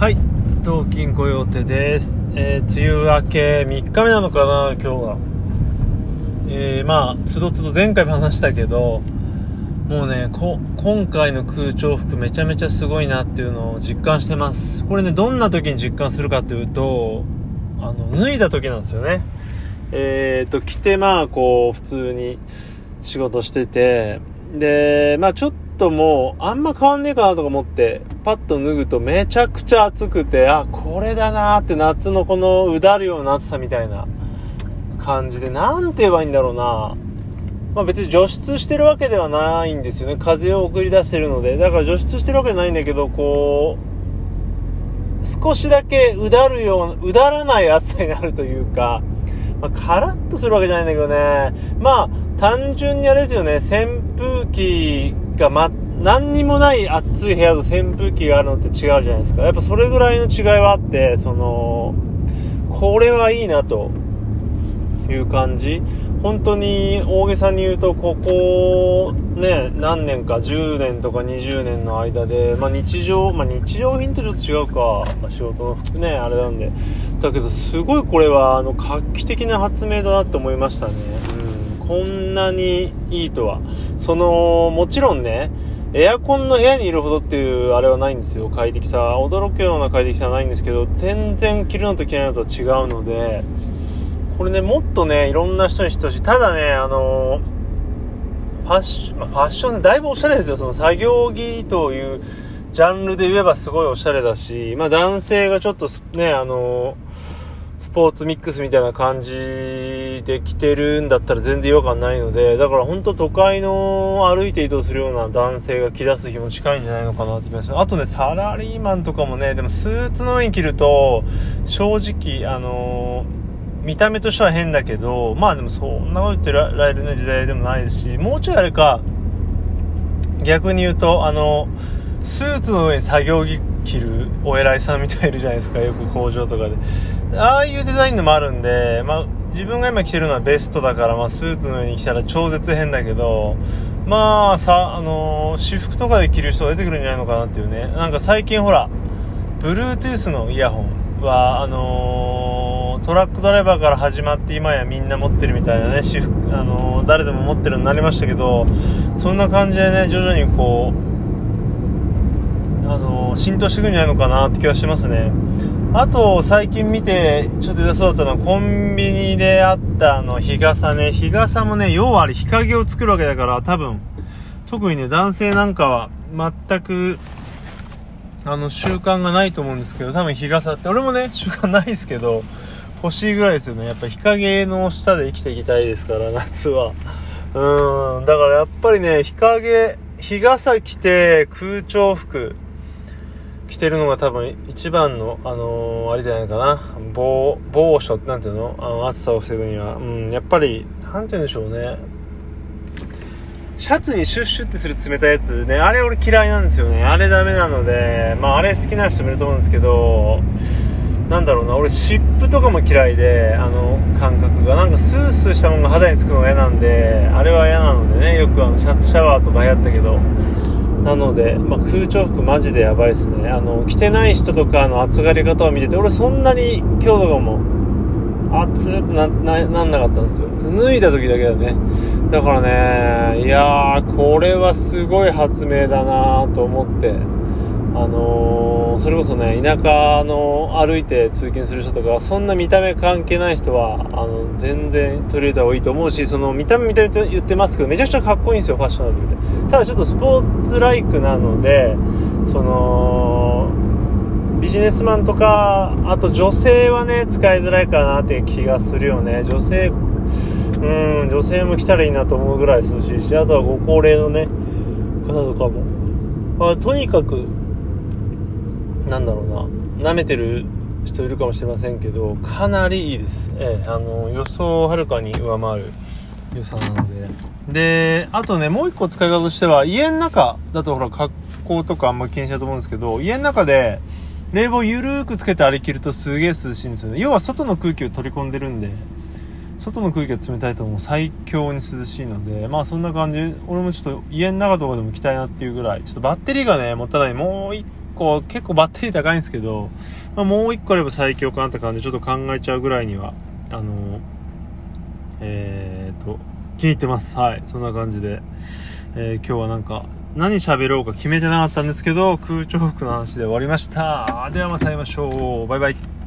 はい、東京コヨーテです。えー、梅雨明け3日目なのかな、今日は。えー、まあ、つどつど前回も話したけど、もうね、今回の空調服めちゃめちゃすごいなっていうのを実感してます。これね、どんな時に実感するかっていうと、あの、脱いだ時なんですよね。えーと、着てまあ、こう、普通に仕事してて、で、まあちょっとも、あんま変わんねえかなとか思って、パッと脱ぐとめちゃくちゃ暑くて、あ、これだなーって夏のこのうだるような暑さみたいな感じで、なんて言えばいいんだろうなまあ別に除湿してるわけではないんですよね。風を送り出してるので。だから除湿してるわけじゃないんだけど、こう、少しだけうだるような、うだらない暑さになるというか、まあ、カラッとするわけじゃないんだけどね。まあ、単純にあれですよね、扇風機がま、何にもない暑い部屋と扇風機があるのって違うじゃないですか。やっぱそれぐらいの違いはあって、その、これはいいなという感じ。本当に大げさに言うと、ここ、ね、何年か、10年とか20年の間で、まあ日常、まあ日常品とちょっと違うか、まあ仕事の服ね、あれなんで。だけど、すごいこれは、あの、画期的な発明だなって思いましたね。うん、こんなにいいとは。その、もちろんね、エアコンの部屋にいるほどっていうあれはないんですよ、快適さ。驚くような快適さはないんですけど、全然着るのと着ないのとは違うので、これね、もっとね、いろんな人に知ってほしい。ただね、あのファッション、まあ、ファッションでだいぶおしゃれですよ。その作業着というジャンルで言えばすごいおしゃれだし、まあ男性がちょっとね、あのスポーツミックスみたいな感じで着てるんだったら全然違和感ないので、だから本当都会の歩いて移動するような男性が着出す日も近いんじゃないのかなって気がす。あとね、サラリーマンとかもね、でもスーツの上に着ると、正直、あの見た目としては変だけど、まあでもそんなこと言ってられるね時代でもないですし、もうちょいあれか、逆に言うと、あの、スーツの上に作業着着るお偉いさんみたいいるじゃないですか、よく工場とかで。ああいうデザインのもあるんで、まあ自分が今着てるのはベストだから、まあスーツの上に着たら超絶変だけど、まあさ、あの私服とかで着る人が出てくるんじゃないのかなっていうね。なんか最近ほら、Bluetooth のイヤホンは、あのートラックドライバーから始まって今やみんな持ってるみたいなね、私服、あのー誰でも持ってるようになりましたけど、そんな感じでね、徐々にこう、あの浸透してくるんじゃないのかなって気がしますね。あと、最近見て、ちょっと出そうだったのは、コンビニであったあの、日傘ね。日傘もね、要はあれ日陰を作るわけだから、多分、特にね、男性なんかは、全く、あの、習慣がないと思うんですけど、多分日傘って、俺もね、習慣ないですけど、欲しいぐらいですよね。やっぱ日陰の下で生きていきたいですから、夏は。うーん、だからやっぱりね、日陰、日傘着て空調服着てるのが多分一番の、あのーあれじゃないかな。防、防暑なんていうの？あの、暑さを防ぐには。うん、やっぱり、なんて言うんでしょうね。シャツにシュッシュってする冷たいやつね、あれ俺嫌いなんですよね。あれダメなので、まああれ好きな人もいると思うんですけど、なんだろうな、俺湿布とかも嫌いで、あの感覚が。なんかスースーしたものが肌につくのが嫌なんで、あれは嫌なのでね、よくあのシャツシャワーとか流行ったけど、なので、まあ、空調服マジでやばいですね。あの、着てない人とかの暑がり方を見てて、俺そんなに今日とかも、暑ってな、な、なんなかったんですよ。脱いだ時だけだね。だからね、いやー、これはすごい発明だなと思って、あのーそれこそね、田舎の歩いて通勤する人とか、そんな見た目関係ない人は、あの、全然取り入れた方がいいと思うし、その見た目見た目って言ってますけど、めちゃくちゃかっこいいんですよ、ファッショナブルで。ただちょっとスポーツライクなので、その、ビジネスマンとか、あと女性はね、使いづらいかなって気がするよね。女性、うん、女性も来たらいいなと思うぐらい涼しいし、あとはご高齢のね、方とかも。まあ、とにかく、なんだろうな、舐めてる人いるかもしれませんけど、かなりいいです。ええ、あの、予想をはるかに上回る予算なので。で、あとね、もう一個使い方としては、家の中だとほら、格好とかあんま気にしないと思うんですけど、家の中で、冷房ゆるーくつけて歩きるとすげえ涼しいんですよね。要は外の空気を取り込んでるんで、外の空気が冷たいともう最強に涼しいので、まあそんな感じ。俺もちょっと家の中とかでも着たいなっていうぐらい、ちょっとバッテリーがね、持たない。もう一構、結構バッテリー高いんですけど、まあ、もう1個あれば最強かなって感じでちょっと考えちゃうぐらいには、あの、えーと、気に入ってます。はい。そんな感じで、えー、今日はなんか、何喋ろうか決めてなかったんですけど、空調服の話で終わりました。ではまた会いましょう。バイバイ。